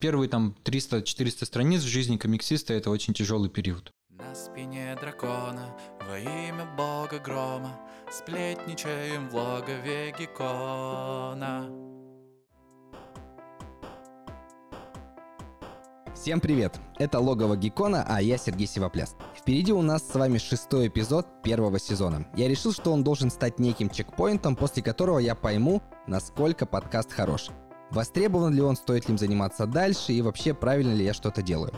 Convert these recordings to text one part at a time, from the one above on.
Первые там 300-400 страниц в жизни комиксиста – это очень тяжелый период. На спине дракона во имя бога грома Сплетничаем в логове Геккона Всем привет! Это Логово Геккона, а я Сергей Сивопляс. Впереди у нас с вами шестой эпизод первого сезона. Я решил, что он должен стать неким чекпоинтом, после которого я пойму, насколько подкаст хорош. Востребован ли он, стоит ли им заниматься дальше и вообще правильно ли я что-то делаю.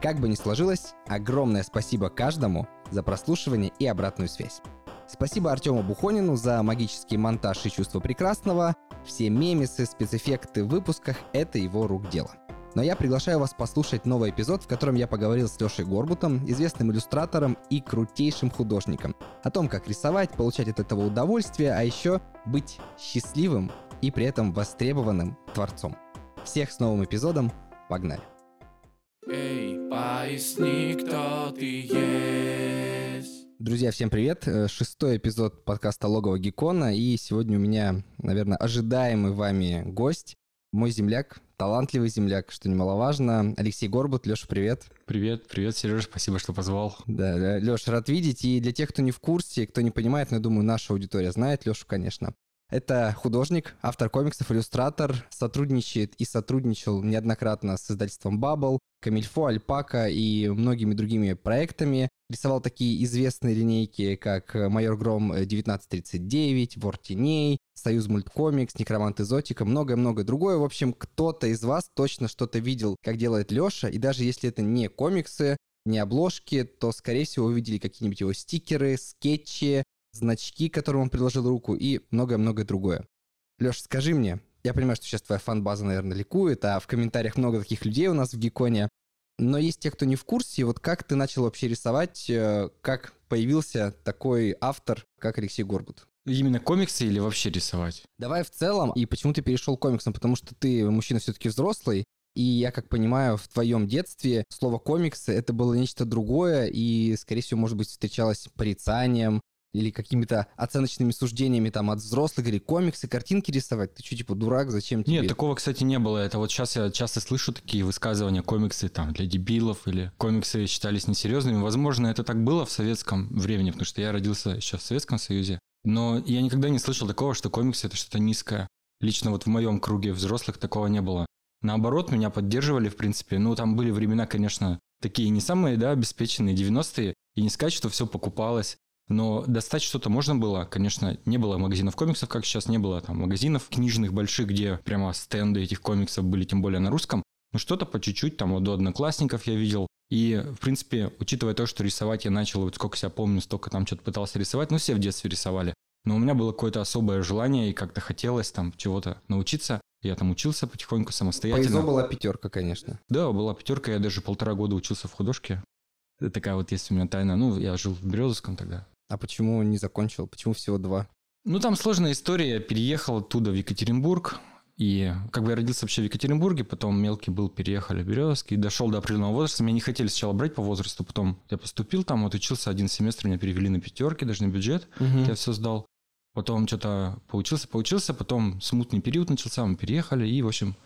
Как бы ни сложилось, огромное спасибо каждому за прослушивание и обратную связь. Спасибо Артему Бухонину за магический монтаж и чувство прекрасного. Все мемесы, спецэффекты в выпусках — это его рук дело. Но я приглашаю вас послушать новый эпизод, в котором я поговорил с Лешей Горбутом, известным иллюстратором и крутейшим художником, о том, как рисовать, получать от этого удовольствие, а еще быть счастливым и при этом востребованным творцом. Всех с новым эпизодом, погнали! Эй, поясни, кто ты есть Друзья, всем привет! Э, Шестой эпизод подкаста Логово Геккона, и сегодня у меня, наверное, ожидаемый вами гость, мой земляк, талантливый земляк, что немаловажно. Алексей Горбут. Леша, привет. Привет, привет, Сереж, спасибо, что позвал. Да, да, Леша, рад видеть. И для тех, кто не в курсе, кто не понимает, но я думаю, наша аудитория знает Лешу, конечно. Это художник, автор комиксов, иллюстратор, сотрудничает и сотрудничал неоднократно с издательством Bubble, Камильфо, Альпака и многими другими проектами. Рисовал такие известные линейки, как Майор Гром 1939, Вор теней, Союз мульткомикс, Некромант Изотика, многое-многое другое. В общем, кто-то из вас точно что-то видел, как делает Леша, и даже если это не комиксы, не обложки, то, скорее всего, вы видели какие-нибудь его стикеры, скетчи, значки, к которым он приложил руку и многое-многое другое. Леш, скажи мне, я понимаю, что сейчас твоя фан-база, наверное, ликует, а в комментариях много таких людей у нас в Геконе, но есть те, кто не в курсе, вот как ты начал вообще рисовать, э, как появился такой автор, как Алексей Горбут? Именно комиксы или вообще рисовать? Давай в целом, и почему ты перешел к комиксам, потому что ты мужчина все-таки взрослый, и я как понимаю, в твоем детстве слово комиксы это было нечто другое, и, скорее всего, может быть, встречалось порицанием, или какими-то оценочными суждениями там от взрослых, или комиксы, картинки рисовать. Ты что, типа, дурак, зачем тебе? Нет, такого, кстати, не было. Это вот сейчас я часто слышу такие высказывания, комиксы там для дебилов, или комиксы считались несерьезными. Возможно, это так было в советском времени, потому что я родился сейчас в Советском Союзе. Но я никогда не слышал такого, что комиксы — это что-то низкое. Лично вот в моем круге взрослых такого не было. Наоборот, меня поддерживали, в принципе. Ну, там были времена, конечно, такие не самые, да, обеспеченные 90-е. И не сказать, что все покупалось. Но достать что-то можно было. Конечно, не было магазинов комиксов, как сейчас не было там магазинов книжных больших, где прямо стенды этих комиксов были, тем более на русском. Но что-то по чуть-чуть, там вот до одноклассников я видел. И, в принципе, учитывая то, что рисовать я начал, вот сколько себя помню, столько там что-то пытался рисовать, ну, все в детстве рисовали. Но у меня было какое-то особое желание, и как-то хотелось там чего-то научиться. Я там учился потихоньку самостоятельно. По ИЗО была пятерка, конечно. Да, была пятерка. Я даже полтора года учился в художке. Такая вот есть у меня тайна. Ну, я жил в Березовском тогда. А почему не закончил? Почему всего два? Ну, там сложная история. Я переехал оттуда в Екатеринбург. И как бы я родился вообще в Екатеринбурге, потом мелкий был, переехали в Березовский, дошел до определенного возраста. Меня не хотели сначала брать по возрасту, потом я поступил там, вот учился один семестр, меня перевели на пятерки, даже на бюджет, Мгм. я все сдал. Потом что-то поучился, поучился, потом смутный период начался, мы переехали, и, в общем,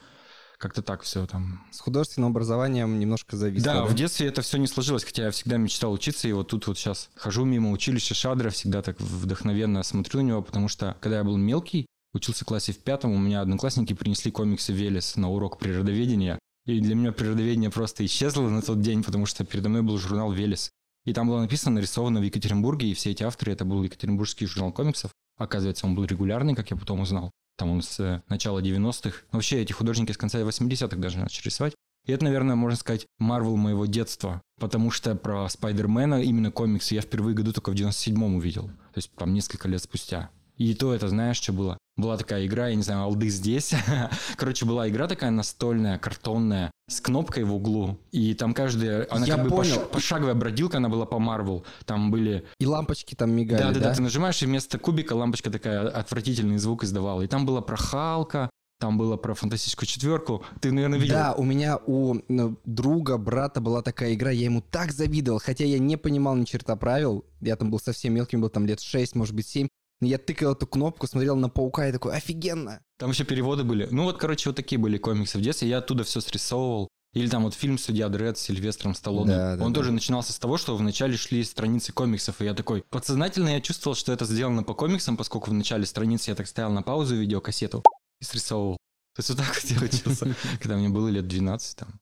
как-то так все там. С художественным образованием немножко зависло. Да, в детстве это все не сложилось, хотя я всегда мечтал учиться, и вот тут вот сейчас хожу мимо училища Шадра, всегда так вдохновенно смотрю на него, потому что когда я был мелкий, учился в классе в пятом, у меня одноклассники принесли комиксы Велес на урок природоведения, и для меня природоведение просто исчезло на тот день, потому что передо мной был журнал Велес. И там было написано, нарисовано в Екатеринбурге, и все эти авторы, это был Екатеринбургский журнал комиксов. Оказывается, он был регулярный, как я потом узнал. Там он с э, начала 90-х. Но вообще эти художники с конца 80-х даже начали рисовать. И это, наверное, можно сказать, Марвел моего детства. Потому что про Спайдермена, именно комиксы, я впервые году только в 97-м увидел. То есть там несколько лет спустя. И то это, знаешь, что было? Была такая игра, я не знаю, алды здесь. Короче, была игра такая настольная, картонная, с кнопкой в углу. И там каждая... Она Я как бы понял. пош- пошаговая бродилка, она была по Марвел. Там были И лампочки там мигали, да, да? да, да, ты нажимаешь, и вместо кубика лампочка такая отвратительный звук издавала. И там было про Халка, там было про фантастическую четверку. Ты, наверное, видел. Да, у меня у ну, друга, брата была такая игра, я ему так завидовал, хотя я не понимал ни черта правил, я там был совсем мелким, был там лет 6, может быть 7, Я тыкал эту кнопку, смотрел на паука и такой, офигенно. Там еще переводы были. Ну вот, короче, вот такие были комиксы в детстве. Я оттуда все срисовывал. Или там вот фильм «Судья Дред» с Сильвестром Сталлоне. Да, да, Он да. тоже начинался с того, что вначале шли страницы комиксов, и я такой... Подсознательно я чувствовал, что это сделано по комиксам, поскольку в начале страницы я так стоял на паузу видеокассету и срисовывал. То есть вот так вот я учился, когда мне было лет 12 там.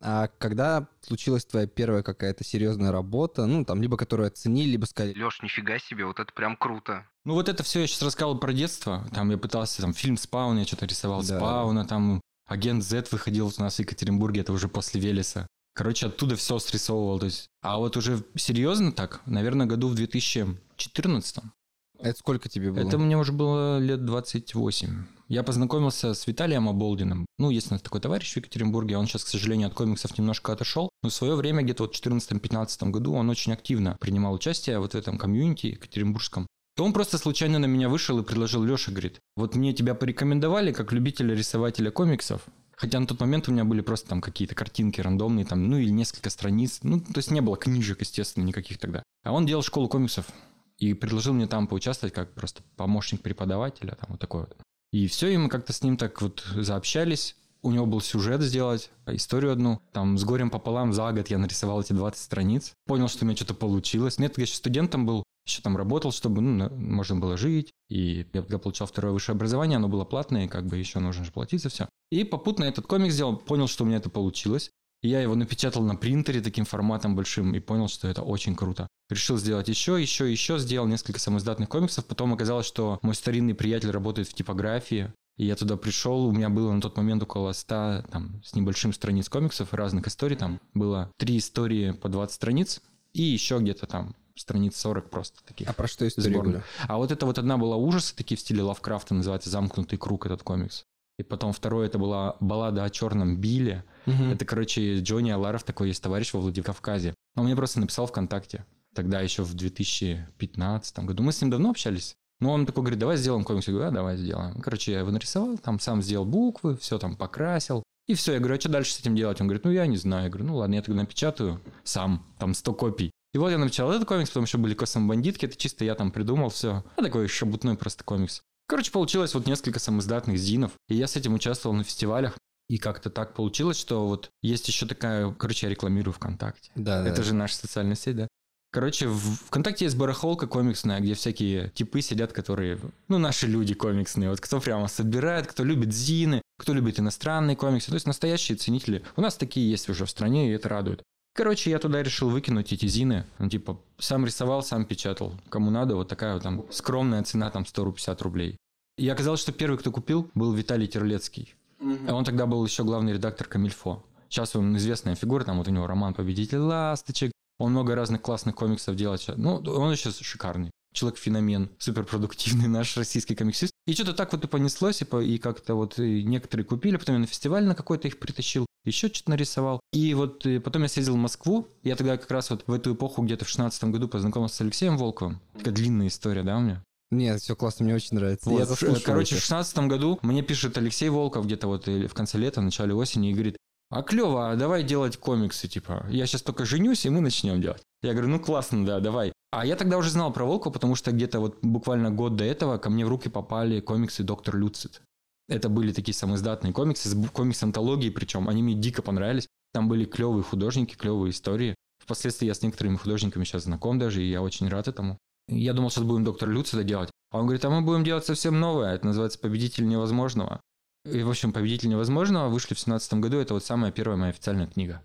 А когда случилась твоя первая какая-то серьезная работа, ну, там, либо которую оценили, либо сказали, Леш, нифига себе, вот это прям круто. Ну вот это все я сейчас рассказывал про детство. Там я пытался, там фильм «Спаун», я что-то рисовал Да. «Спауна», там «Агент Z» выходил у нас в Екатеринбурге, это уже после Велеса. Короче, оттуда все срисовывал. То есть. А вот уже серьезно так, наверное, году в 2014 Это сколько тебе было? Это мне уже было лет 28. Я познакомился с Виталием Оболдиным. Ну, есть у нас такой товарищ в Екатеринбурге, он сейчас, к сожалению, от комиксов немножко отошел, но в свое время, где-то вот в 2014-2015 году, он очень активно принимал участие вот в этом комьюнити екатеринбургском. То он просто случайно на меня вышел и предложил, Леша, говорит, вот мне тебя порекомендовали как любителя-рисователя комиксов, Хотя на тот момент у меня были просто там какие-то картинки рандомные, там, ну или несколько страниц. Ну, то есть не было книжек, естественно, никаких тогда. А он делал школу комиксов и предложил мне там поучаствовать как просто помощник преподавателя, там вот такой вот. И все, и мы как-то с ним так вот заобщались. У него был сюжет сделать, историю одну. Там с горем пополам за год я нарисовал эти 20 страниц. Понял, что у меня что-то получилось. Нет, я еще студентом был, еще там работал, чтобы ну, можно было жить. И я тогда получал второе высшее образование, оно было платное, как бы еще нужно же платить за все. И попутно этот комик сделал, понял, что у меня это получилось. И я его напечатал на принтере таким форматом большим и понял, что это очень круто. Решил сделать еще, еще, еще, сделал несколько самоиздатных комиксов. Потом оказалось, что мой старинный приятель работает в типографии. И я туда пришел, у меня было на тот момент около 100 там, с небольшим страниц комиксов, разных историй. Там было три истории по 20 страниц и еще где-то там страниц 40 просто таких. А про что история? А вот это вот одна была ужасы, такие в стиле Лавкрафта, называется «Замкнутый круг» этот комикс. И потом второй это была баллада о черном Билле. Мгм. Это, короче, Джонни Аларов, такой есть товарищ во Владикавказе. Он мне просто написал ВКонтакте. Тогда еще в 2015 году. Мы с ним давно общались. Но он такой говорит, давай сделаем комикс. Я говорю, а, давай сделаем. Короче, я его нарисовал, там сам сделал буквы, все там покрасил. И все, я говорю, а что дальше с этим делать? Он говорит, ну я не знаю. Я говорю, ну ладно, я тогда напечатаю сам, там 100 копий. И вот я напечатал этот комикс, потом еще были косом бандитки, это чисто я там придумал все. А такой шабутной просто комикс. Короче, получилось вот несколько самоиздатных зинов, и я с этим участвовал на фестивалях. И как-то так получилось, что вот есть еще такая, короче, я рекламирую ВКонтакте. Да, да. Это же наша социальная сеть, да? Короче, в ВКонтакте есть барахолка комиксная, где всякие типы сидят, которые, ну, наши люди комиксные. Вот кто прямо собирает, кто любит зины, кто любит иностранные комиксы. То есть настоящие ценители. У нас такие есть уже в стране, и это радует. Короче, я туда решил выкинуть эти зины. Ну, типа, сам рисовал, сам печатал. Кому надо, вот такая вот там скромная цена, там 150 рублей. И оказалось, что первый, кто купил, был Виталий Терлецкий. А Он тогда был еще главный редактор Камильфо. Сейчас он известная фигура, там вот у него роман «Победитель ласточек». Он много разных классных комиксов делает. сейчас. Ну, он еще шикарный. Человек-феномен, суперпродуктивный наш российский комиксист. И что-то так вот и понеслось, и, по- и как-то вот и некоторые купили, потом я на фестиваль на какой-то их притащил, еще что-то нарисовал. И вот э, потом я съездил в Москву, я тогда как раз вот в эту эпоху где-то в 16 году познакомился с Алексеем Волковым. Такая длинная история, да, у меня? Нет, все классно, мне очень нравится. Вот, Я в- заслушал короче, в это. шестнадцатом году мне пишет Алексей Волков где-то вот или в конце лета, начале осени и говорит, а клево, а давай делать комиксы, типа, я сейчас только женюсь, и мы начнем делать. Я говорю, ну классно, да, давай. А я тогда уже знал про Волкова, потому что где-то вот буквально год до этого ко мне в руки попали комиксы «Доктор Люцит». Это были такие самоиздатные комиксы, с комикс-антологии причем, они мне дико понравились. Там были клевые художники, клевые истории. Впоследствии я с некоторыми художниками сейчас знаком даже, и я очень рад этому. Я думал, сейчас будем доктор Люцида делать. А он говорит, а мы будем делать совсем новое. Это называется «Победитель невозможного». И, в общем, «Победитель невозможного» вышли в 17 году. Это вот самая первая моя официальная книга.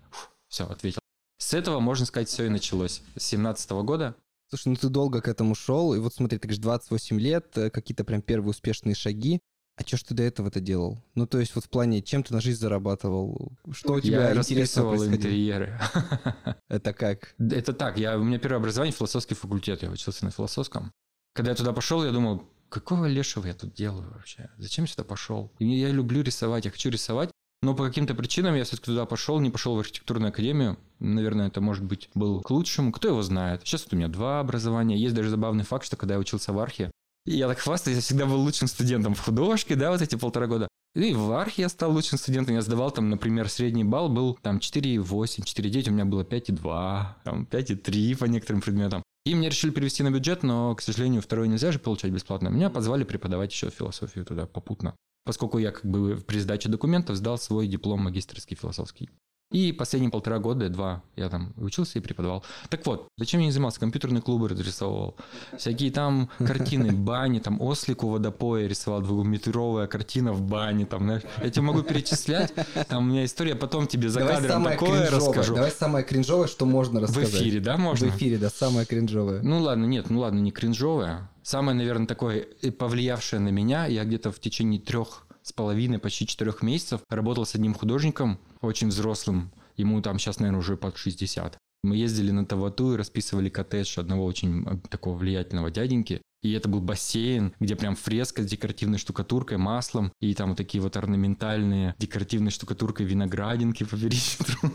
все, ответил. С этого, можно сказать, все и началось. С 17 года. Слушай, ну ты долго к этому шел, и вот смотри, ты говоришь, 28 лет, э, какие-то прям первые успешные шаги. А что ж ты до этого-то делал? Ну, то есть вот в плане, чем ты на жизнь зарабатывал? Что у тебя я интересного интерьеры. Это как? Это так, я, у меня первое образование философский факультет, я учился на философском. Когда я туда пошел, я думал, какого лешего я тут делаю вообще? Зачем я сюда пошел? И я люблю рисовать, я хочу рисовать, но по каким-то причинам я все-таки туда пошел, не пошел в архитектурную академию. Наверное, это, может быть, был к лучшему. Кто его знает? Сейчас у меня два образования. Есть даже забавный факт, что когда я учился в архе, я так хвастаюсь, я всегда был лучшим студентом в художке, да, вот эти полтора года. И в архе я стал лучшим студентом. Я сдавал там, например, средний балл был там 4,8, 4,9, у меня было 5,2, там 5,3 по некоторым предметам. И меня решили перевести на бюджет, но, к сожалению, второй нельзя же получать бесплатно. Меня позвали преподавать еще философию туда попутно, поскольку я как бы при сдаче документов сдал свой диплом магистрский философский. И последние полтора года, два, я там учился и преподавал. Так вот, зачем я не занимался? Компьютерные клубы разрисовывал. Всякие там картины, бани, там ослик у водопоя рисовал, двухметровая картина в бане, там, знаешь. Я тебе могу перечислять, там у меня история, потом тебе за Давай кадром такое расскажу. Давай самое кринжовое, что можно В рассказать. эфире, да, можно? В эфире, да, самое кринжовое. Ну ладно, нет, ну ладно, не кринжовое. Самое, наверное, такое повлиявшее на меня, я где-то в течение трех с половиной, почти четырех месяцев работал с одним художником, очень взрослым, ему там сейчас, наверное, уже под 60. Мы ездили на Тавату и расписывали коттедж одного очень э, такого влиятельного дяденьки. И это был бассейн, где прям фреска с декоративной штукатуркой, маслом, и там вот такие вот орнаментальные декоративной штукатуркой виноградинки по периметру.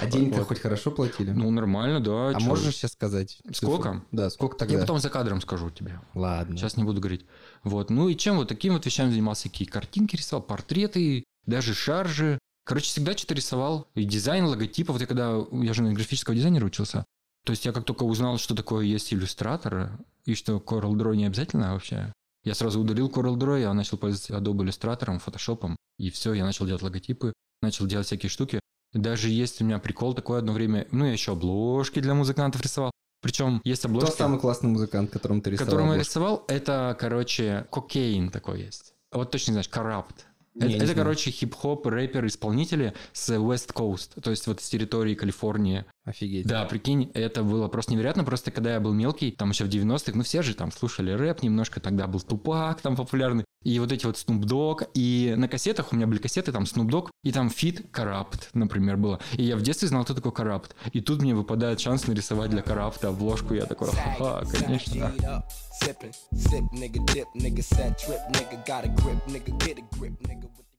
А денег-то Вот. хоть хорошо платили? Ну, нормально, да. а чё. можешь сейчас сказать? Сколько? цифру? Да, сколько тогда? Я потом за кадром скажу тебе. Ладно. Сейчас не буду говорить. Вот. Ну и чем вот таким вот вещами занимался? Какие картинки рисовал, портреты, даже шаржи. Короче, всегда что-то рисовал. И дизайн, логотипы. Вот я когда... Я же на графического дизайнера учился. То есть я как только узнал, что такое есть иллюстратор, и что Corel Draw не обязательно вообще, я сразу удалил Corel Draw, я начал пользоваться Adobe иллюстратором, Photoshop, и все, я начал делать логотипы, начал делать всякие штуки. Даже есть у меня прикол такой одно время, ну, я еще обложки для музыкантов рисовал. Причем есть Кто обложки самый классный музыкант, которым ты рисовал? которым я рисовал, это, короче, Kokane такой есть. Вот точно знаешь, Kurupt. Это, не это, знаю. короче, хип-хоп, рэпер, исполнители с West Coast, то есть вот с территории Калифорнии. Офигеть. Да, прикинь, это было просто невероятно. Просто когда я был мелкий, там еще в 90-х, ну все же там слушали рэп немножко, тогда был Тупак там популярный. И вот эти вот Snoop Dogg. И на кассетах, у меня были кассеты, там Snoop Dogg, и там feat Kurupt, например, было. И я в детстве знал, кто такой Kurupt. И тут мне выпадает шанс нарисовать для Kurupt обложку. Я такой, ха конечно.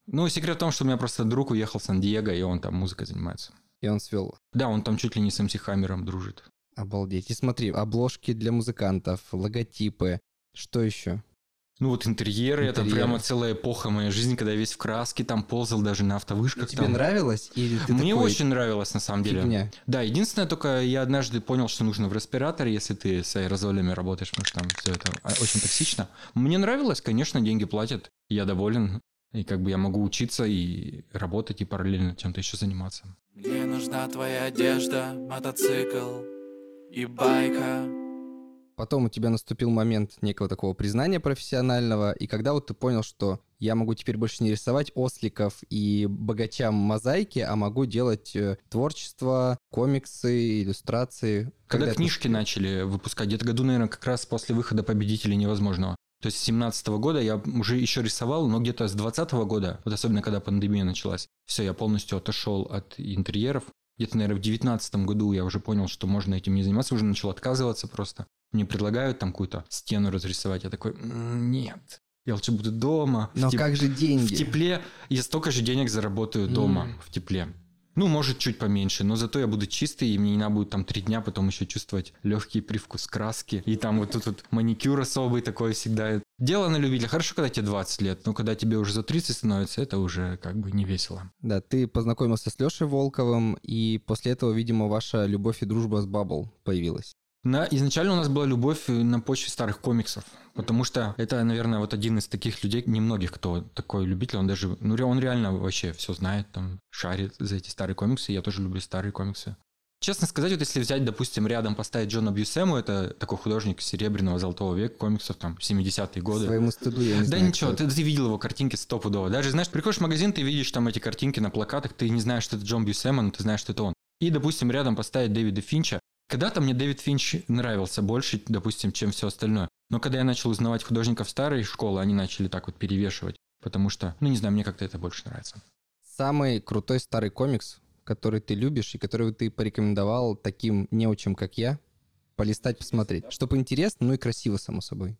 Ну, секрет в том, что у меня просто друг уехал в Сан-Диего, и он там музыкой занимается. И он свел. Да, он там чуть ли не с МС Хаммером дружит. Обалдеть. И смотри, обложки для музыкантов, логотипы. Что еще? Ну вот интерьеры, это Интерьеры. прямо целая эпоха моей жизни, когда я весь в краске, там ползал даже на автовышках. Тебе там. нравилось? Или ты Мне такой, очень нравилось, на самом деле. фигня? Да, единственное, только я однажды понял, что нужно в респираторе, если ты с аэрозолями работаешь, потому что там все это а, очень токсично. Мне нравилось, конечно, деньги платят, я доволен. И как бы я могу учиться и работать, и параллельно чем-то еще заниматься. Мне нужна твоя одежда, мотоцикл и байка. Потом у тебя наступил момент некого такого признания профессионального, и когда вот ты понял, что я могу теперь больше не рисовать осликов и богачам мозаики, а могу делать э, творчество, комиксы, иллюстрации. Когда, это книжки наступило? начали выпускать, где-то году, наверное, как раз после выхода «Победителей невозможного». То есть с 17 года я уже еще рисовал, но где-то с 20 года, вот особенно когда пандемия началась, все, я полностью отошел от интерьеров. Где-то, наверное, в 19 году я уже понял, что можно этим не заниматься, уже начал отказываться просто. Мне предлагают там какую-то стену разрисовать, я такой, «М, нет, я лучше буду дома. Но теп- как же деньги? В тепле я столько же денег заработаю дома, М. в тепле. Ну, может, чуть поменьше, но зато я буду чистый, и мне не надо будет там три дня потом еще чувствовать легкий привкус краски. И там вот тут вот маникюр особый такой всегда. Дело на любителя. Хорошо, когда тебе 20 лет, но когда тебе уже за 30 становится, это уже как бы не весело. Да, ты познакомился с Лешей Волковым, и после этого, видимо, ваша любовь и дружба с Бабл появилась. На, изначально у нас была любовь э, на почве старых комиксов, потому что это, наверное, вот один из таких людей, немногих, кто такой любитель, он даже, ну, он реально вообще все знает, там, шарит за эти старые комиксы, я тоже люблю старые комиксы. Честно сказать, вот если взять, допустим, рядом поставить Джона Бьюсему, это такой художник серебряного золотого века комиксов, там, 70-е годы. Своему стыду я не Да знаю, ничего, ты, ты видел его картинки стопудово. Даже, знаешь, приходишь в магазин, ты видишь там эти картинки на плакатах, ты не знаешь, что это Джон Бьюсема, но ты знаешь, что это он. И, допустим, рядом поставить Дэвида Финча. Когда-то мне Дэвид Финч нравился больше, допустим, чем все остальное. Но когда я начал узнавать художников старой школы, они начали так вот перевешивать. Потому что, ну не знаю, мне как-то это больше нравится. Самый крутой старый комикс, который ты любишь и который ты порекомендовал таким неучим, как я, полистать, посмотреть. Чтобы интересно, ну и красиво, само собой.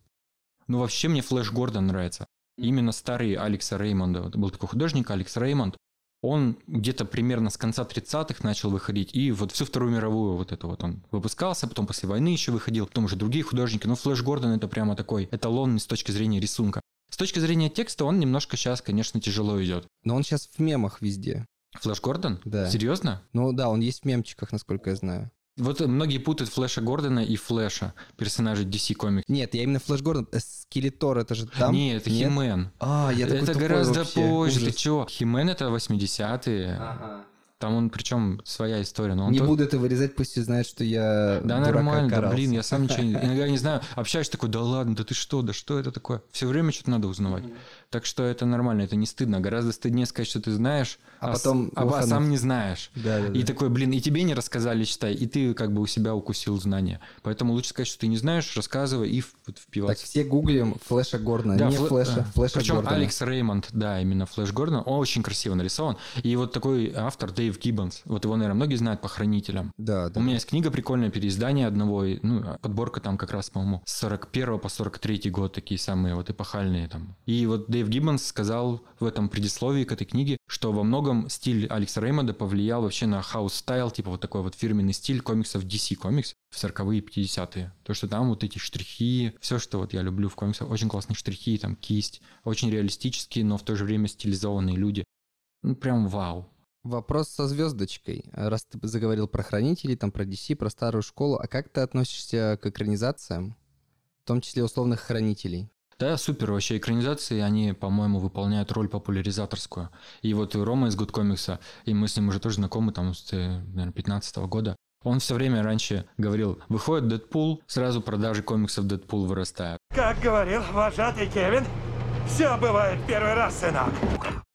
Ну вообще мне Флэш Гордон нравится. Именно старый Алекса Реймонда. Вот был такой художник Алекс Реймонд. Он где-то примерно с конца 30-х начал выходить, и вот всю Вторую мировую вот это вот он выпускался, потом после войны еще выходил, потом уже другие художники. Но Флэш Гордон это прямо такой эталон с точки зрения рисунка. С точки зрения текста он немножко сейчас, конечно, тяжело идет. Но он сейчас в мемах везде. Флэш Гордон? Да. Серьезно? Ну да, он есть в мемчиках, насколько я знаю. Вот многие путают Флэша Гордона и Флэша, персонажей DC Comics. Нет, я именно Флэш Гордон. э, Скелетор, это же там? Нет, это He-Man. А, я такой Это гораздо вообще. позже. Ужас. Ты чё? He-Man это 80-е. Ага. Там он, причем, своя история. Но он Не то- буду это вырезать, пусть все знают, что я Да нормально, да блин, я сам ничего не... Иногда не знаю, общаешь такой, да ладно, да ты что, да что это такое? Все время что-то надо узнавать. Так что это нормально, это не стыдно. Гораздо стыднее сказать, что ты знаешь, А с- потом а, а лохануть. сам не знаешь. Да, да, И да. такой, блин, и тебе не рассказали, считай, и ты как бы у себя укусил знания. Поэтому лучше сказать, что ты не знаешь, рассказывай и в- вот Так, впиваться. все гуглим Флэша Гордона, Да, не Флэ- Флэша, да. Флэша Причем Гордона. Алекс Реймонд, да, именно Флэш Гордон, он очень красиво нарисован. И вот такой автор Дэйв Гиббонс, вот его, наверное, многие знают по хранителям. Да, да. У меня есть книга прикольная, переиздание одного, ну, подборка там как раз, по-моему, с 41 по 43 год, такие самые вот эпохальные там. И вот Дэйв Гиббонс сказал в этом предисловии к этой книге, что во многом стиль Алекса Реймонда повлиял вообще на house style, типа вот такой вот фирменный стиль комиксов DC Comics в 40-е и 50-е. То, что там вот эти штрихи, все, что вот я люблю в комиксах, очень классные штрихи, там кисть, очень реалистические, но в то же время стилизованные люди. Ну, прям вау. Вопрос со звездочкой. Раз ты заговорил про хранителей, там про DC, про старую школу, а как ты относишься к экранизациям, в том числе условных хранителей? Да, супер. Вообще экранизации, они, по-моему, выполняют роль популяризаторскую. И вот Рома из Good Comics, и мы с ним уже тоже знакомы там с, э, наверное, 15 года. Он все время раньше говорил, выходит Дэдпул, сразу продажи комиксов Дэдпул вырастают. Как говорил вожатый Кевин, все бывает первый раз, сынок.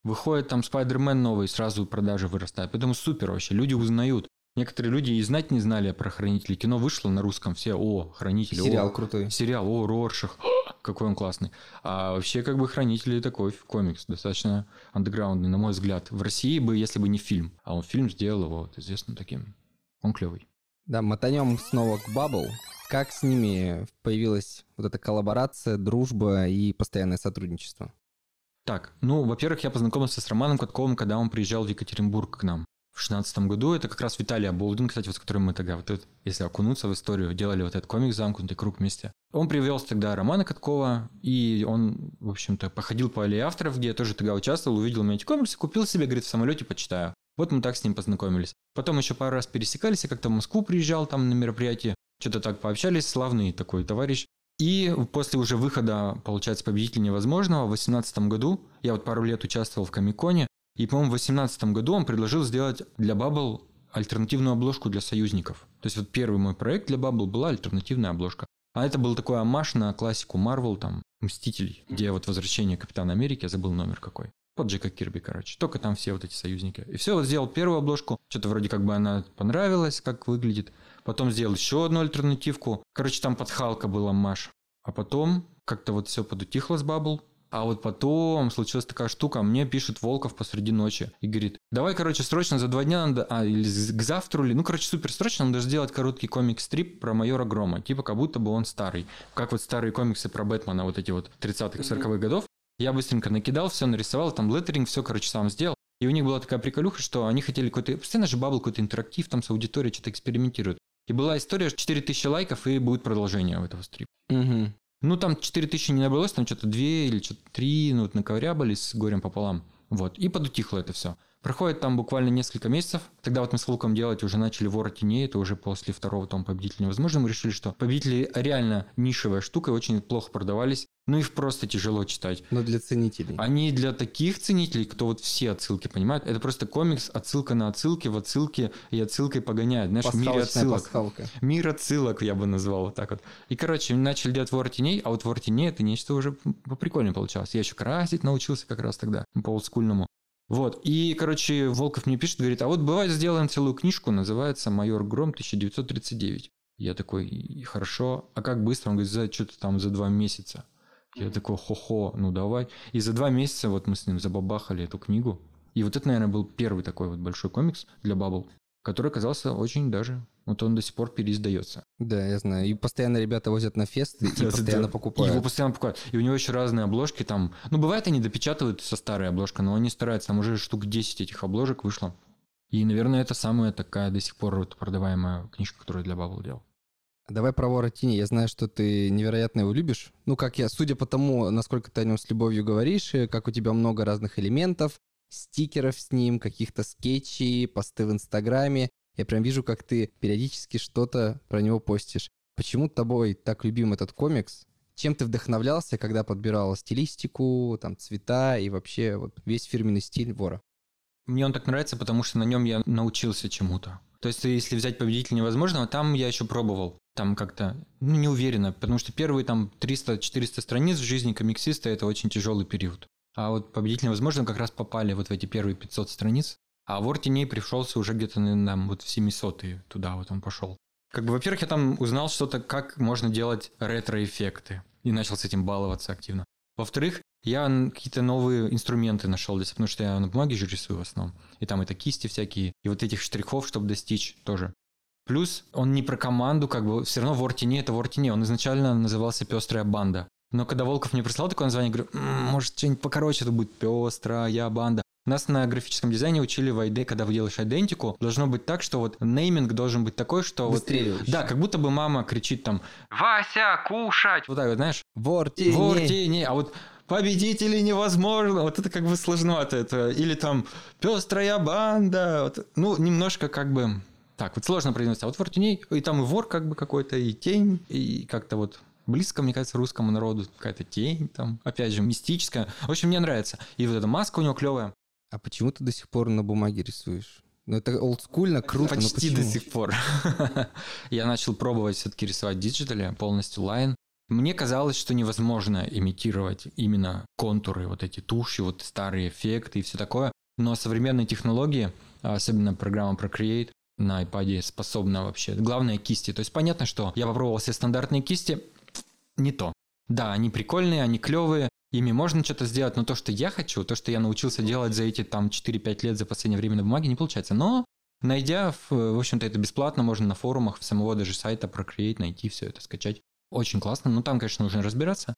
Выходит там Спайдермен новый, сразу продажи вырастают. Поэтому супер вообще, люди узнают. Некоторые люди и знать не знали про хранителей. Кино вышло на русском, все, о, хранители, Сериал о, крутой. Сериал, о, Роршах, какой он классный. А вообще, как бы, «Хранители» такой комикс, достаточно андеграундный, на мой взгляд. В России бы, если бы не фильм. А он фильм сделал его вот известным таким. Он клевый. Да, мотанем снова к Bubble. Как с ними появилась вот эта коллаборация, дружба и постоянное сотрудничество? Так, ну, во-первых, я познакомился с Романом Катковым, когда он приезжал в Екатеринбург к нам. В шестнадцатом году это как раз Виталий Аболдин, кстати, вот с которым мы тогда, вот этот, если окунуться в историю, делали вот этот комикс «Замкнутый круг» вместе. Он привез тогда Романа Каткова, и он, в общем-то, походил по аллее авторов, где я тоже тогда участвовал, увидел у меня эти комиксы, купил себе, говорит, в самолете почитаю. Вот мы так с ним познакомились. Потом еще пару раз пересекались, я как-то в Москву приезжал там на мероприятие, что-то так пообщались, славный такой товарищ. И после уже выхода, получается, «Победитель невозможного» в 2018 году, я вот пару лет участвовал в Комиконе, и, по-моему, в 2018 году он предложил сделать для Bubble альтернативную обложку для союзников. То есть вот первый мой проект для Bubble была альтернативная обложка. А это был такой амаш на классику Marvel, там, Мстителей, где вот возвращение Капитана Америки, я забыл номер какой. Под Джека Кирби, короче. Только там все вот эти союзники. И все, вот сделал первую обложку. Что-то вроде как бы она понравилась, как выглядит. Потом сделал еще одну альтернативку. Короче, там под Халка был омаж. А потом как-то вот все подутихло с Bubble. А вот потом случилась такая штука, мне пишет Волков посреди ночи и говорит, давай, короче, срочно за два дня надо, а, или к завтра, или, ну, короче, супер срочно надо сделать короткий comic strip про майора Грома, типа как будто бы он старый. Как вот старые комиксы про Бэтмена, вот эти вот 30-х, 40-х годов. Я быстренько накидал, все нарисовал, там леттеринг, все, короче, сам сделал. И у них была такая приколюха, что они хотели какой-то... Постоянно же Bubble какой-то интерактив, там с аудиторией что-то экспериментируют. И была история, 4000 лайков, и будет продолжение этого стриpa. Угу. Ну, там 4000 не набралось, там что-то 2 или что-то 3, ну, вот наковырябались с горем пополам. Вот, и подутихло это все. Проходит там буквально несколько месяцев. Тогда вот мы с Волком делать уже начали «Вора теней». Это уже после второго тома «Победитель невозможно». Мы решили, что «Победители» реально нишевая штука, и очень плохо продавались. Ну, их просто тяжело читать. Но для ценителей. Они для таких ценителей, кто вот все отсылки понимает, это просто комикс, отсылка на отсылки, в отсылке и отсылкой погоняет. Знаешь, Пасхалочная отсылок. пасхалка. Мир отсылок, я бы назвал вот так вот. И, короче, начали делать вор теней, а вот вор теней это нечто уже прикольно получалось. Я еще красить научился как раз тогда, по олдскульному. Вот, и, короче, Волков мне пишет, говорит, а вот бывает сделаем целую книжку, называется «Майор Гром 1939». Я такой, «И- хорошо, а как быстро? Он говорит, за что-то там за два месяца. Я такой, хо-хо, ну давай. И за два месяца вот мы с ним забабахали эту книгу. И вот это, наверное, был первый такой вот большой комикс для Бабл, который оказался очень даже... Вот он до сих пор переиздается. Да, я знаю. И постоянно ребята возят на фесты и постоянно покупают. Его постоянно покупают. И у него еще разные обложки там. Ну, бывает, они допечатывают со старой обложкой, но они стараются. Там уже штук 10 этих обложек вышло. И, наверное, это самая такая до сих пор вот продаваемая книжка, которую для Бабл делал. Давай про вора. Я знаю, что ты невероятно его любишь. Ну, как я, судя по тому, насколько ты о нем с любовью говоришь, и как у тебя много разных элементов, стикеров с ним, каких-то скетчей, посты в Инстаграме. Я прям вижу, как ты периодически что-то про него постишь. Почему тобой так любим этот комикс? Чем ты вдохновлялся, когда подбирал стилистику, там, цвета и вообще вот весь фирменный стиль вора? Мне он так нравится, потому что на нем я научился чему-то. То есть, если взять победитель невозможного, там я еще пробовал. Там как-то, ну, не уверенно, потому что первые там 300-400 страниц в жизни комиксиста – это очень тяжелый период. А вот победитель невозможного как раз попали вот в эти первые 500 страниц. А вор теней пришелся уже где-то, наверное, вот в 700 туда вот он пошел. Как бы, во-первых, я там узнал что-то, как можно делать ретро-эффекты. И начал с этим баловаться активно. Во-вторых, я какие-то новые инструменты нашел для потому что я на бумаге же рисую в основном. И там это кисти всякие, и вот этих штрихов, чтобы достичь тоже. Плюс он не про команду, как бы все равно в Ортине это в Ортине. Он изначально назывался «Пестрая банда». Но когда Волков мне прислал такое название, я говорю, «М, может, что-нибудь покороче это будет «Пестрая банда». Нас на графическом дизайне учили в ID, когда вы делаешь идентику, должно быть так, что вот нейминг должен быть такой, что вот... Да, как будто бы мама кричит там «Вася, кушать!» Вот так вот, знаешь? Вор теней. Вор теней, а вот победителей невозможно, вот это как бы сложновато это, или там пестрая банда, вот, ну, немножко как бы, так, вот сложно произносить, а вот вор теней, и там и вор как бы какой-то, и тень, и как-то вот близко, мне кажется, русскому народу какая-то тень там, опять же, мистическая. В общем, мне нравится. И вот эта маска у него клевая. А почему ты до сих пор на бумаге рисуешь? Ну, это олдскульно, круто, Почти до сих пор. Я начал пробовать все-таки рисовать в диджитале, полностью line. Мне казалось, что невозможно имитировать именно контуры, вот эти туши, вот старые эффекты и все такое. Но современные технологии, а особенно программа Procreate на iPad способна вообще. Главное кисти. То есть понятно, что я попробовал все стандартные кисти, не то. Да, они прикольные, они клевые, ими можно что-то сделать, но то, что я хочу, то, что я научился делать за эти там 4-5 лет за последнее время на бумаге, не получается. Но найдя, в, общем-то, это бесплатно, можно на форумах самого даже сайта Procreate найти все это, скачать. Очень классно, но там, конечно, нужно разбираться.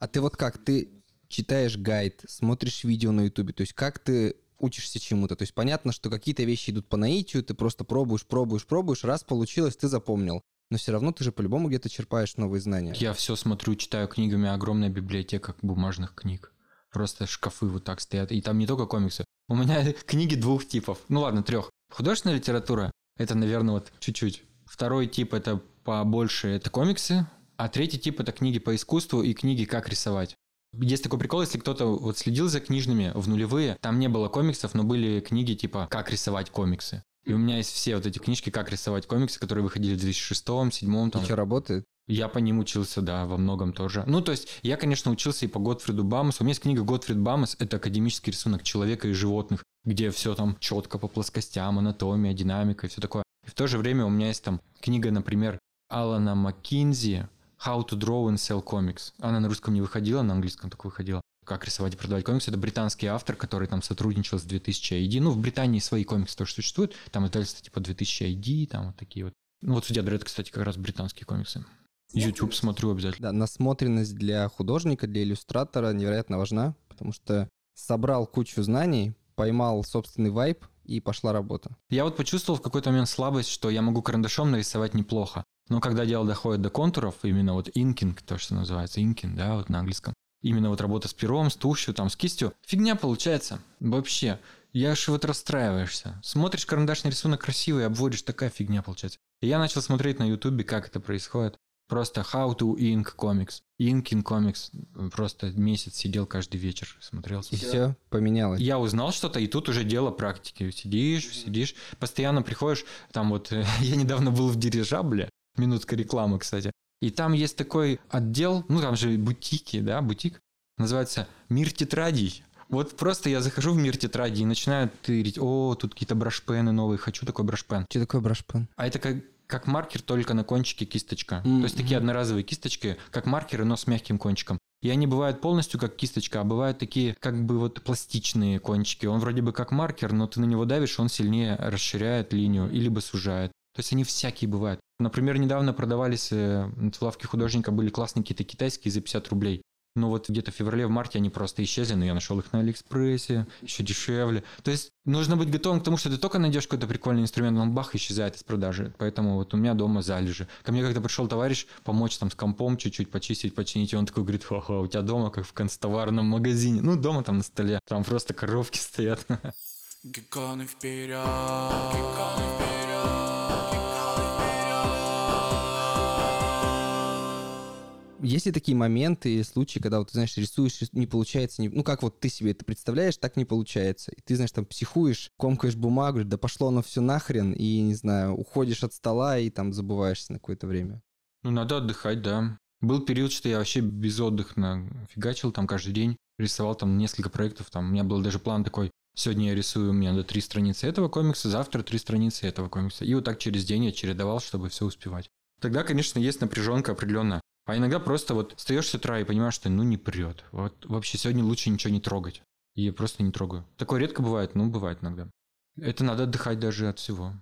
А ты вот как, ты читаешь гайд, смотришь видео на ютубе, то есть как ты учишься чему-то? То есть понятно, что какие-то вещи идут по наитию, ты просто пробуешь, пробуешь, пробуешь, раз получилось, ты запомнил. Но все равно ты же по-любому где-то черпаешь новые знания. Я все смотрю, читаю меня огромная библиотека бумажных книг. Просто шкафы вот так стоят. И там не только комиксы. У меня книги двух типов. Ну ладно, трех. Художественная литература – это, наверное, вот чуть-чуть. Второй тип – это побольше, это комиксы. А третий тип – это книги по искусству и книги «Как рисовать». Есть такой прикол, если кто-то вот следил за книжными в нулевые, там не было комиксов, но были книги типа «Как рисовать комиксы». И у меня есть все вот эти книжки «Как рисовать комиксы», которые выходили в 2006 2007 И там. что, работает? Я по ним учился, да, во многом тоже. Ну, то есть, я, конечно, учился и по Готфриду Бамусу. У меня есть книга Готфрид Бамус, это академический рисунок человека и животных, где все там четко по плоскостям, анатомия, динамика и все такое. И в то же время у меня есть там книга, например, Алана Маккинзи «How to draw and sell comics». Она на русском не выходила, на английском только выходила. Как рисовать и продавать комиксы. Это британский автор, который там сотрудничал с 2000 ID. Ну, в Британии свои комиксы тоже существуют. Там издательства типа 2000 ID, там вот такие вот. Ну, вот Судья Дред, кстати, как раз британские комиксы. YouTube смотрю обязательно. Да, насмотренность для художника, для иллюстратора невероятно важна, потому что собрал кучу знаний, поймал собственный вайб и пошла работа. Я вот почувствовал в какой-то момент слабость, что я могу карандашом нарисовать неплохо. Но когда дело доходит до контуров, именно вот inking, то, что называется inking, да, вот на английском, именно вот работа с пером, с тушью, там, с кистью, фигня получается. Вообще. Я аж вот расстраиваешься. Смотришь карандашный рисунок красивый, обводишь, такая фигня получается. И я начал смотреть на ютубе, как это происходит. Просто how to ink comics. Inking comics. Просто месяц сидел каждый вечер, смотрел. И все поменялось. Я узнал что-то, и тут уже дело практики. Сидишь, сидишь, постоянно приходишь, там вот, я недавно был в дирижабле, минутка рекламы, кстати, и там есть такой отдел, ну там же бутики, да, бутик, называется «Мир тетрадей». Вот просто я захожу в мир тетрадей и начинаю тырить, о, тут какие-то брашпены новые, хочу такой брашпен. Что такое брашпен? А это как, как маркер, только на кончике кисточка. Мгм. То есть такие одноразовые кисточки, как маркеры, но с мягким кончиком. И они бывают полностью как кисточка, а бывают такие как бы вот пластичные кончики. Он вроде бы как маркер, но ты на него давишь, он сильнее расширяет линию или либо сужает. То есть они всякие бывают. Например, недавно продавались э, в лавке художника были классные какие-то китайские за 50 рублей. Но вот где-то в феврале, в марте они просто исчезли, но я нашел их на Алиэкспрессе, еще дешевле. То есть нужно быть готовым к тому, что ты только найдешь какой-то прикольный инструмент, он бах, исчезает из продажи. Поэтому вот у меня дома залежи. Ко мне как-то пришел товарищ помочь там с компом чуть-чуть почистить, починить, и он такой говорит, ха-ха, у тебя дома как в констоварном магазине. Ну, дома там на столе, там просто коровки стоят. Гиганы вперед! Есть ли такие моменты случаи, когда вот, знаешь, рисуешь, не получается, не... ну как вот ты себе это представляешь, так не получается. И ты, знаешь, там психуешь, комкаешь бумагу, да пошло оно все нахрен, и, не знаю, уходишь от стола и там забываешься на какое-то время. Ну, надо отдыхать, да. Был период, что я вообще без отдыха фигачил там каждый день рисовал там несколько проектов, там у меня был даже план такой, сегодня я рисую, у меня до три страницы этого комикса, завтра три страницы этого комикса. И вот так через день я чередовал, чтобы все успевать. Тогда, конечно, есть напряженка определенная. А иногда просто вот встаешь с утра и понимаешь, что ну не прет. Вот вообще сегодня лучше ничего не трогать. И я просто не трогаю. Такое редко бывает, но бывает иногда. Это надо отдыхать даже от всего.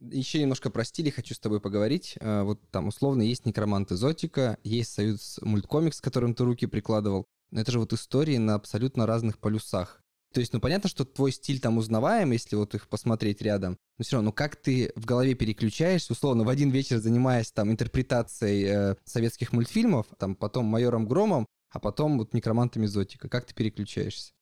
Еще немножко про стили хочу с тобой поговорить. А, вот там условно есть некромант Зотика, есть союз мульткомикс, с которым ты руки прикладывал. Но это же вот истории на абсолютно разных полюсах. То есть, ну, понятно, что твой стиль там узнаваем, если вот их посмотреть рядом, но все равно, ну, как ты в голове переключаешься, условно, в один вечер занимаясь там интерпретацией э, советских мультфильмов, там, потом «Майором Громом», а потом вот «Некромантами Зотика», как ты переключаешься?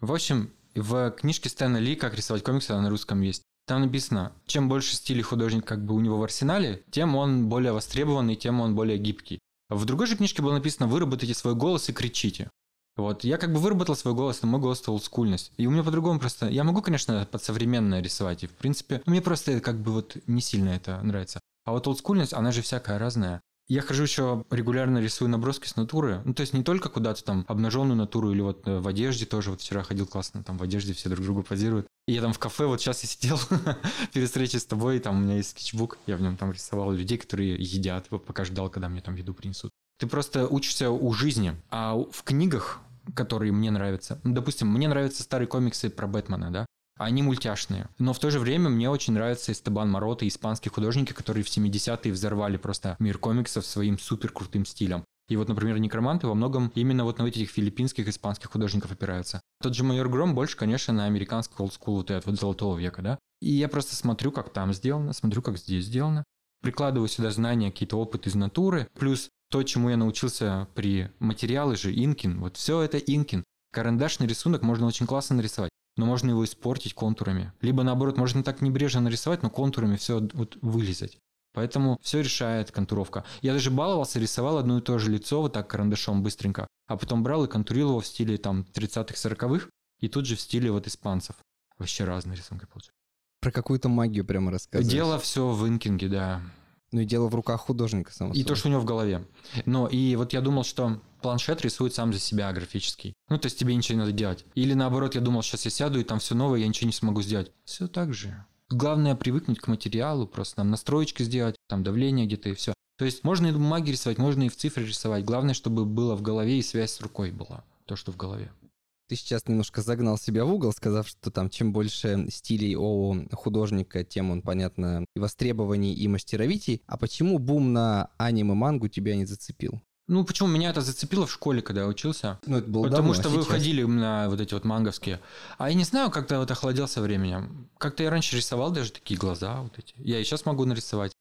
В общем, в книжке Стэна Ли «Как рисовать комиксы» на русском есть. Там написано, чем больше стилей художник как бы у него в арсенале, тем он более востребованный, тем он более гибкий. В другой же книжке было написано «Выработайте свой голос и кричите». Вот, я как бы выработал свой голос, но мой голос это олдскульность. И у меня по-другому просто... Я могу, конечно, под современное рисовать, и в принципе, мне просто как бы вот не сильно это нравится. А вот олдскульность, она же всякая разная. Я хожу еще регулярно рисую наброски с натуры. Ну, то есть не только куда-то там обнаженную натуру или вот э, в одежде тоже. Вот вчера ходил классно, там в одежде все друг другу позируют. И я там в кафе, вот сейчас я сидел перед встречей с тобой, и там у меня есть скетчбук, я в нем там рисовал людей, которые едят, вот пока ждал, когда мне там еду принесут. Ты просто учишься у жизни. А в книгах, которые мне нравятся, ну, допустим, мне нравятся старые комиксы про Бэтмена, да, они мультяшные. Но в то же время мне очень нравятся Эстебан Морота, испанские художники, которые в 70-е взорвали просто мир комиксов своим супер крутым стилем. И вот, например, некроманты во многом именно вот на этих филиппинских, испанских художников опираются. Тот же майор Гром больше, конечно, на американский олдскул вот этот вот золотого века, да? И я просто смотрю, как там сделано, смотрю, как здесь сделано. Прикладываю сюда знания, какие-то опыты из натуры, плюс то, чему я научился при материале же, Инкин, вот все это Инкин. Карандашный рисунок можно очень классно нарисовать, но можно его испортить контурами. Либо наоборот, можно так небрежно нарисовать, но контурами все вот вылезать. Поэтому все решает контуровка. Я даже баловался, рисовал одно и то же лицо вот так карандашом быстренько, а потом брал и контурил его в стиле там 30-х, 40-х, и тут же в стиле вот испанцев. Вообще разные рисунки получаются. Про какую-то магию прямо рассказываешь. Дело все в инкинге, да. Ну и дело в руках художника, само И собой. то, что у него в голове. Но и вот я думал, что планшет рисует сам за себя графический. Ну, то есть тебе ничего не надо делать. Или наоборот, я думал, сейчас я сяду, и там все новое, я ничего не смогу сделать. Все так же. Главное привыкнуть к материалу, просто там настроечки сделать, там давление где-то и все. То есть можно и в бумаге рисовать, можно и в цифре рисовать. Главное, чтобы было в голове и связь с рукой была. То, что в голове. Ты сейчас немножко загнал себя в угол, сказав, что там чем больше стилей у художника, тем он, понятно, и востребований, и мастеровитий. А почему бум на аниме-мангу тебя не зацепил? Ну, почему меня это зацепило в школе, когда я учился? Ну, это было Потому давно, что а вы сейчас? ходили на вот эти вот манговские. А я не знаю, как-то вот охладел со временем. Как-то я раньше рисовал даже такие глаза вот эти. Я и сейчас могу нарисовать.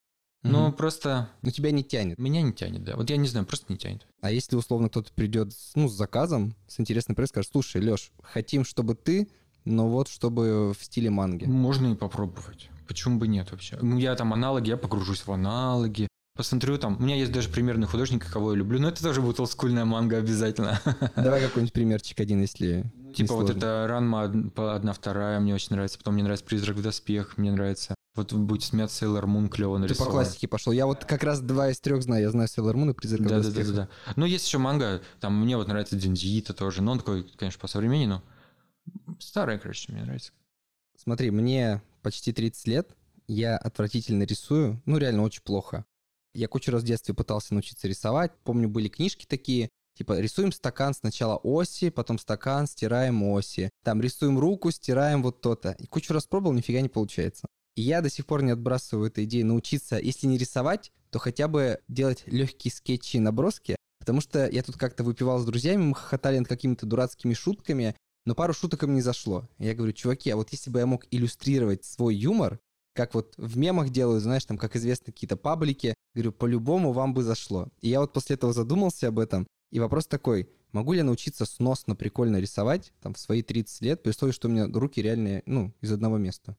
Но Мгм. просто Но тебя не тянет. меня не тянет, да. Вот я не знаю, просто не тянет. А если условно кто-то придет ну, с заказом, с интересным проектом, скажет, слушай, Леш, хотим, чтобы ты, но вот чтобы в стиле манги. Можно и попробовать. Почему бы нет вообще? Ну, я там аналоги, я погружусь в аналоги. Посмотрю там. У меня есть даже примерный художник, кого я люблю. Но это тоже будет олдскульная манга обязательно. Давай какой-нибудь примерчик один, если Типа вот это Ранма одна вторая мне очень нравится. Потом мне нравится Призрак в доспех, мне нравится. Вот будет смеяться Sailor Moon клево Ты по нарисован. классике пошел. Я вот как раз два из трех знаю. Я знаю Sailor Moon и Призрака Да, да, да, да, да. Ну, есть еще манга, там мне вот нравится Дензиита тоже. Но он такой, конечно, по современней, но старая, короче, мне нравится. Смотри, мне почти 30 лет, я отвратительно рисую, ну реально очень плохо. Я кучу раз в детстве пытался научиться рисовать. Помню, были книжки такие, типа рисуем стакан сначала оси, потом стакан, стираем оси. Там рисуем руку, стираем вот то-то. И кучу раз пробовал, нифига не получается. И я до сих пор не отбрасываю эту идею научиться, если не рисовать, то хотя бы делать легкие скетчи и наброски, потому что я тут как-то выпивал с друзьями, мы хохотали над какими-то дурацкими шутками, но пару шуток им не зашло. Я говорю, чуваки, а вот если бы я мог иллюстрировать свой юмор, как вот в мемах делают, знаешь, там, как известно, какие-то паблики, говорю, по-любому вам бы зашло. И я вот после этого задумался об этом, и вопрос такой, могу ли я научиться сносно, прикольно рисовать, там, в свои 30 лет, при условии, что у меня руки реально, ну, из одного места?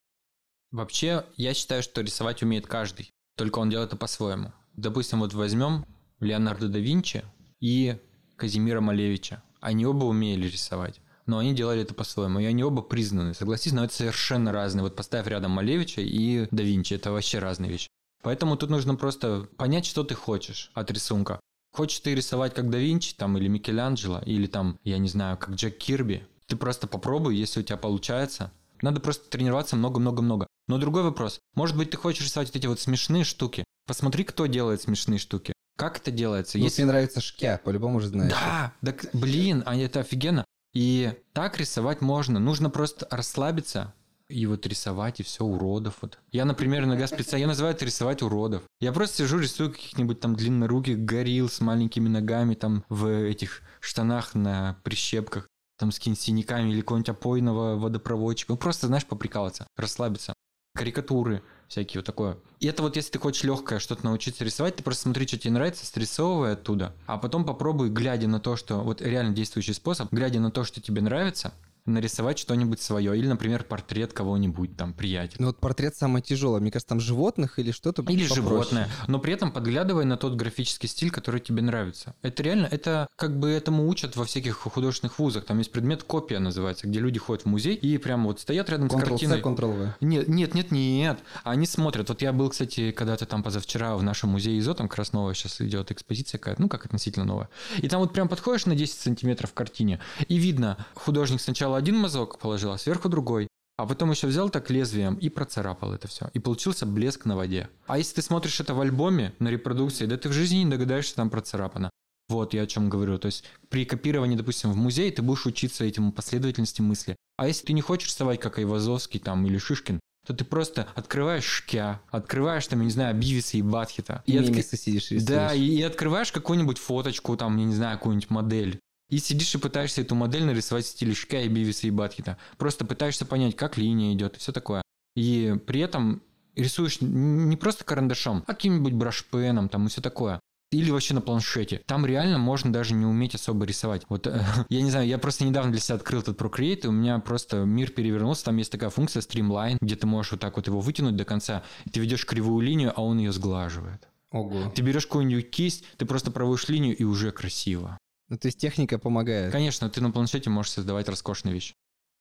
Вообще, я считаю, что рисовать умеет каждый. Только он делает это по-своему. Допустим, вот возьмем Леонардо да Винчи и Казимира Малевича. Они оба умели рисовать. Но они делали это по-своему. И они оба признаны. Согласись, но это совершенно разные. Вот поставь рядом Малевича и да Винчи. Это вообще разные вещи. Поэтому тут нужно просто понять, что ты хочешь от рисунка. Хочешь ты рисовать как да Винчи, там, или Микеланджело, или там, я не знаю, как Джек Кирби, ты просто попробуй, если у тебя получается. Надо просто тренироваться много-много-много. Но другой вопрос. Может быть, ты хочешь рисовать вот эти вот смешные штуки. Посмотри, кто делает смешные штуки. Как это делается? Ну, Если- Если нравится шкя, по-любому же знаешь. Да, так, блин, а это офигенно. И так рисовать можно. Нужно просто расслабиться и вот рисовать, и все, уродов. Вот. Я, например, иногда специально, я называю это рисовать уродов. Я просто сижу, рисую каких-нибудь там длинноруких горилл с маленькими ногами, там в этих штанах на прищепках, там с какими-нибудь синяками или какого-нибудь опойного водопроводчика. Ну, просто, знаешь, поприкалываться, расслабиться. Карикатуры всякие, вот такое. И это вот если ты хочешь легкое что-то научиться рисовать, ты просто смотри, что тебе нравится, срисовывай оттуда, а потом попробуй, глядя на то, что вот реально действующий способ, глядя на то, что тебе нравится, нарисовать что-нибудь свое. Или, например, портрет кого-нибудь там, приятеля. Ну вот портрет самое тяжелое. Мне кажется, там животных или что-то Или попроще. животное, но при этом подглядывай на тот графический стиль, который тебе нравится. Это реально, это как бы этому учат во всяких художественных вузах. Там есть предмет копия называется, где люди ходят в музей и прям вот стоят рядом с Ctrl-C, картиной. Ctrl-V. Нет, нет, нет, нет. Они смотрят. Вот я был, кстати, когда-то там позавчера в нашем музее ИЗО, там как раз новая сейчас идет экспозиция какая-то, ну как относительно новая. И там вот прям подходишь на 10 сантиметров к картине, и видно, художник сначала один мазок положил, а сверху другой. А потом еще взял так лезвием и процарапал это все. И получился блеск на воде. А если ты смотришь это в альбоме, на репродукции, да ты в жизни не догадаешься, там процарапано. Вот я о чем говорю. То есть при копировании, допустим, в музей ты будешь учиться этому последовательности мысли. А если ты не хочешь рисовать, как Айвазовский там или Шишкин, то ты просто открываешь шкя, открываешь там, я не знаю, Бивиса и Батхита. И отк- мемесы сидишь и Да, рисуешь. и, и открываешь какую-нибудь фоточку, там, я не знаю, какую-нибудь модель. И сидишь и пытаешься эту модель нарисовать в стиле Шка и Бивиса и Батхита. Просто пытаешься понять, как линия идет и все такое. И при этом рисуешь не просто карандашом, а каким-нибудь брашпеном там и все такое. Или вообще на планшете. Там реально можно даже не уметь особо рисовать. Вот э, я не знаю, я просто недавно для себя открыл этот Procreate, и у меня просто мир перевернулся. Там есть такая функция Streamline, где ты можешь вот так вот его вытянуть до конца. Ты ведешь кривую линию, а он ее сглаживает. Ого. Ты берешь какую-нибудь кисть, ты просто проводишь линию и уже красиво. Ну, то есть техника помогает. Конечно, ты на планшете можешь создавать роскошные вещи.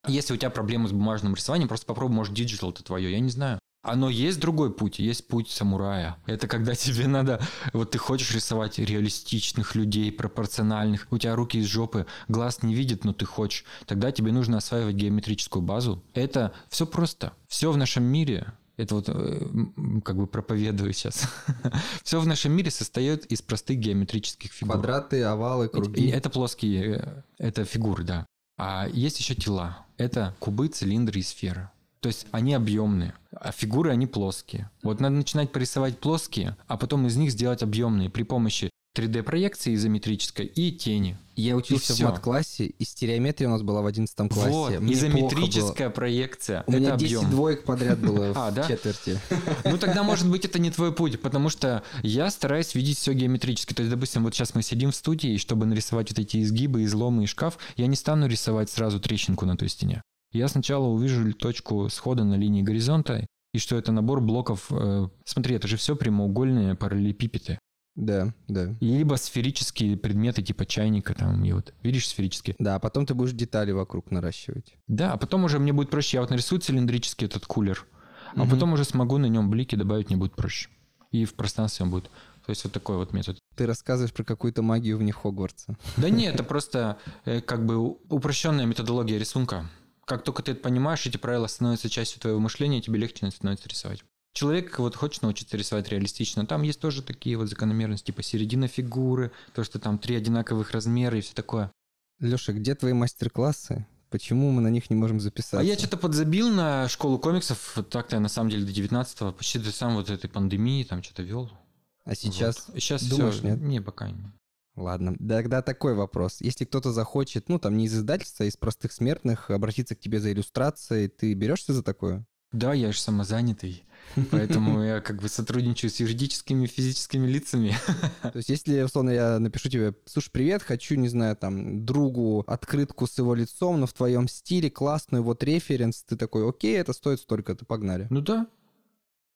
Если у тебя проблемы с бумажным рисованием, просто попробуй, может, digital это твое, я не знаю. Оно есть другой путь, есть путь самурая. Это когда тебе надо, вот ты хочешь рисовать реалистичных людей, пропорциональных, у тебя руки из жопы, глаз не видит, но ты хочешь. Тогда тебе нужно осваивать геометрическую базу. Это все просто. Все в нашем мире это вот э, как бы проповедую сейчас. Все в нашем мире состоит из простых геометрических фигур. Квадраты, овалы, круги. Это плоские, э, это фигуры, да. А есть еще тела. Это кубы, цилиндры и сферы. То есть они объемные, а фигуры они плоские. Вот надо начинать порисовать плоские, а потом из них сделать объемные при помощи 3D-проекции изометрической и тени. Я учился в мат-классе, и стереометрия у нас была в 11 классе. Вот, Мне изометрическая проекция. У меня это 10 объем. двоек подряд было А, в да? четверти. Ну тогда, может быть, это не твой путь, потому что я стараюсь видеть все геометрически. То есть, допустим, вот сейчас мы сидим в студии, и чтобы нарисовать вот эти изгибы, изломы и шкаф, я не стану рисовать сразу трещинку на той стене. Я сначала увижу точку схода на линии горизонта, и что это набор блоков. э, смотри, это же все прямоугольные параллелепипеды. Да, да. Либо сферические предметы типа чайника там, и вот, видишь, сферические. Да, а потом ты будешь детали вокруг наращивать. Да, а потом уже мне будет проще. Я вот нарисую цилиндрический этот кулер, а Мгм. потом уже смогу на нем блики добавить, мне будет проще. И в пространстве он будет. То есть вот такой вот метод. Ты рассказываешь про какую-то магию вне Хогвартса. Да нет, это просто э, как бы упрощенная методология рисунка. Как только ты это понимаешь, эти правила становятся частью твоего мышления, тебе легче становится рисовать. Человек вот хочет научиться рисовать реалистично, там есть тоже такие вот закономерности, типа середина фигуры, то, что там три одинаковых размера и все такое. Леша, где твои мастер-классы? Почему мы на них не можем записаться? А я что-то подзабил на школу комиксов, вот так-то я на самом деле до 19-го, почти до самой вот этой пандемии там что-то вел. А сейчас? Вот. Сейчас думаешь, всё- нет? Не, пока не. Ладно, тогда такой вопрос. Если кто-то захочет, ну там не из издательства, а из простых смертных, обратиться к тебе за иллюстрацией, ты берешься за такое? Да, я же самозанятый, поэтому я как бы сотрудничаю с юридическими и физическими лицами. То есть, если, условно, я напишу тебе, слушай, привет, хочу, не знаю, там, другу открытку с его лицом, но в твоем стиле, классную, вот референс, ты такой, окей, это стоит столько-то, погнали. Ну да.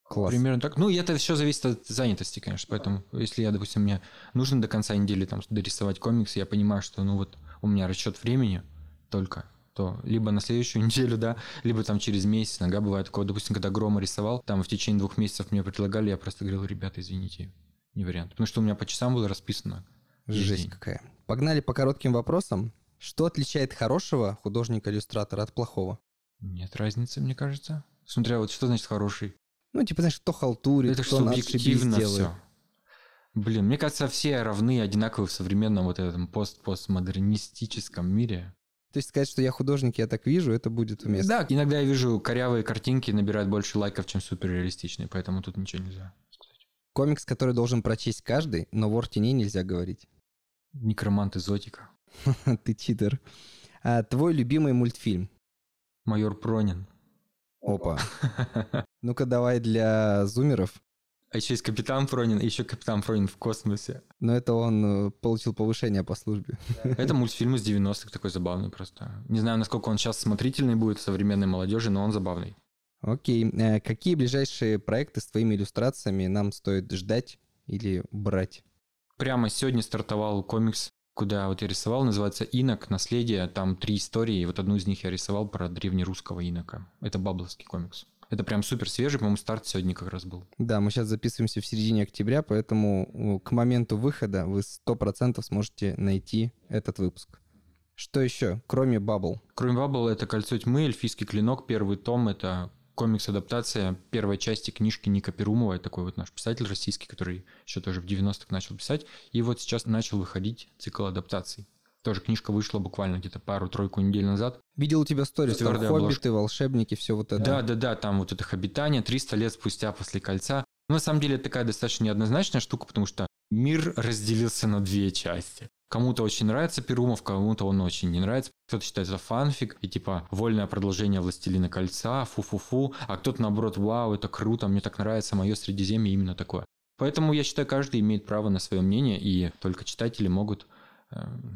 Класс. Примерно так. Ну, и это все зависит от занятости, конечно. Поэтому, если я, допустим, мне нужно до конца недели там дорисовать комикс, я понимаю, что, ну, вот у меня расчет времени только, то либо на следующую неделю, да, либо там через месяц. Иногда бывает такое, допустим, когда Грома рисовал, там в течение двух месяцев мне предлагали, я просто говорил, ребята, извините, не вариант. Потому что у меня по часам было расписано. Жесть день. какая. Погнали по коротким вопросам. Что отличает хорошего художника-иллюстратора от плохого? Нет разницы, мне кажется. Смотря вот что значит хороший. Ну, типа, знаешь, кто халтурит, Это кто субъективно все. Блин, мне кажется, все равны и одинаковы в современном вот этом пост-постмодернистическом мире. То есть сказать, что я художник, я так вижу, это будет уместно. Да, иногда я вижу корявые картинки набирают больше лайков, чем суперреалистичные, поэтому тут ничего нельзя сказать. Комикс, который должен прочесть каждый, но вор теней нельзя говорить. Некромант изотика. Ты читер. А, твой любимый мультфильм? Майор Пронин. Опа. Ну-ка давай для зумеров. А еще есть Капитан Пронин, и еще Капитан Пронин в космосе. Но это он э, получил повышение по службе. Это мультфильм из 90-х, такой забавный просто. Не знаю, насколько он сейчас смотрительный будет современной молодежи, но он забавный. Окей. Э, Какие ближайшие проекты с твоими иллюстрациями нам стоит ждать или брать? Прямо сегодня стартовал комикс, куда вот я рисовал, называется «Инок. Наследие». Там три истории, и вот одну из них я рисовал про древнерусского инока. Это бабловский комикс. Это прям супер свежий, по-моему, старт сегодня как раз был. Да, мы сейчас записываемся в середине октября, поэтому э, к моменту выхода вы 100% сможете найти этот выпуск. Что еще, кроме Bubble? Кроме Баббл, это «Кольцо тьмы», «Эльфийский клинок», первый том, это комикс-адаптация первой части книжки Ника Перумова, это такой вот наш писатель российский, который еще тоже в 90-х начал писать, и вот сейчас начал выходить цикл адаптаций. Тоже книжка вышла буквально где-то пару-тройку недель назад. Видел у тебя сторис, там хоббиты, волшебники, все вот это. Да, да, да, там вот это обитание 300 лет спустя после кольца. Но на самом деле это такая достаточно неоднозначная штука, потому что мир разделился на две части. Кому-то очень нравится Перумов, кому-то он очень не нравится. Кто-то считает это фанфик и типа вольное продолжение «Властелина кольца», фу-фу-фу, а кто-то наоборот, вау, это круто, мне так нравится, мое Средиземье именно такое. Поэтому я считаю, каждый имеет право на свое мнение, и только читатели могут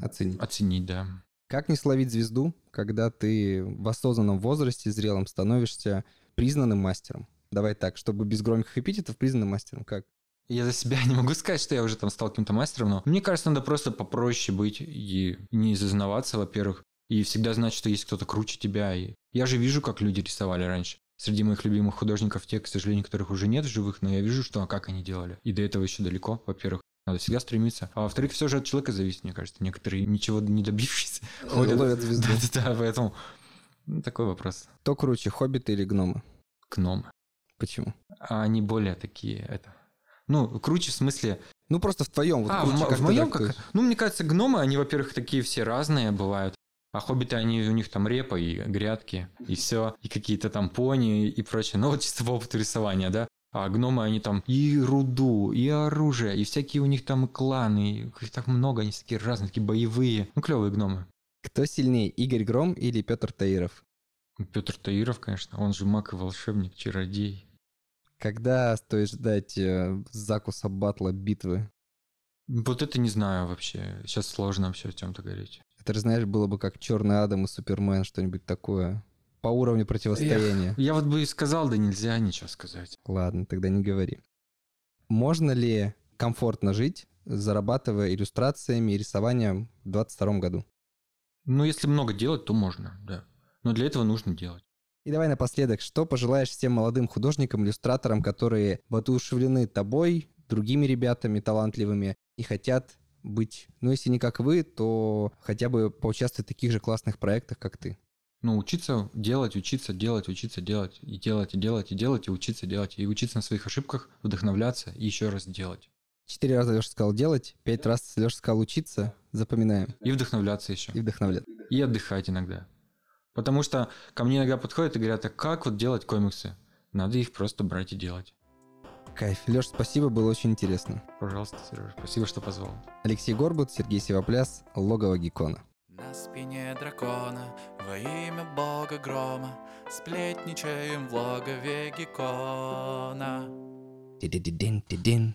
Оценить. оценить, да. Как не словить звезду, когда ты в осознанном возрасте, зрелом, становишься признанным мастером? Давай так, чтобы без громких эпитетов признанным мастером. Как? Я за себя не могу сказать, что я уже там стал каким-то мастером, но мне кажется, надо просто попроще быть и не зазнаваться, во-первых, и всегда знать, что есть кто-то круче тебя. И я же вижу, как люди рисовали раньше. Среди моих любимых художников те, к сожалению, которых уже нет в живых, но я вижу, что а как они делали. И до этого еще далеко, во-первых. Надо всегда стремиться. А во-вторых, все же от человека зависит, мне кажется. Некоторые ничего не добившись ходят. Ловят звезду. Да-да-да, поэтому ну, такой вопрос. Кто круче, хоббиты или гномы? Гномы. Почему? А они более такие, это... Ну, круче в смысле, Ну, просто в твоем. Вот а, круче, в, как в моем как? Ну, мне кажется, гномы, они, во-первых, такие все разные бывают. А хоббиты, они, у них там репа и грядки, и все, и какие-то там пони и прочее. Ну, вот чисто по опыту рисования, да. А гномы, они там и руду, и оружие, и всякие у них там кланы, их так много, они такие разные, такие боевые. Ну, клевые гномы. Кто сильнее, Игорь Гром или Петр Таиров? Петр Таиров, конечно, он же маг и волшебник, чародей. Когда стоит ждать э, закуса батла битвы? Вот это не знаю вообще. Сейчас сложно все о чем-то говорить. Это, же, знаешь, было бы как Черный Адам и Супермен, что-нибудь такое. По уровню противостояния. Я вот бы и сказал, да нельзя ничего сказать. Ладно, тогда не говори. Можно ли комфортно жить, зарабатывая иллюстрациями и рисованием в 22 году? Ну, если много делать, то можно, да. Но для этого нужно делать. И давай напоследок, что пожелаешь всем молодым художникам, иллюстраторам, которые воодушевлены тобой, другими ребятами талантливыми и хотят быть, ну если не как вы, то хотя бы поучаствовать в таких же классных проектах, как ты. Ну, учиться делать, учиться делать, учиться делать, и делать, и делать, и делать, и учиться делать, и учиться на своих ошибках, вдохновляться и еще раз делать. Четыре раза Леша сказал делать, пять раз Леша сказал учиться, запоминаем И вдохновляться еще. и вдохновлять. И отдыхать иногда. Потому что ко мне иногда подходят и говорят, а как вот делать комиксы? Надо их просто брать и делать. Кайф. Леш, спасибо, было очень интересно. Пожалуйста, Сережа, спасибо, что позвал. Алексей Горбут, Сергей Севопляс, Логово Геккона. На спине дракона во имя бога грома Сплетничаем в логове ти-дин.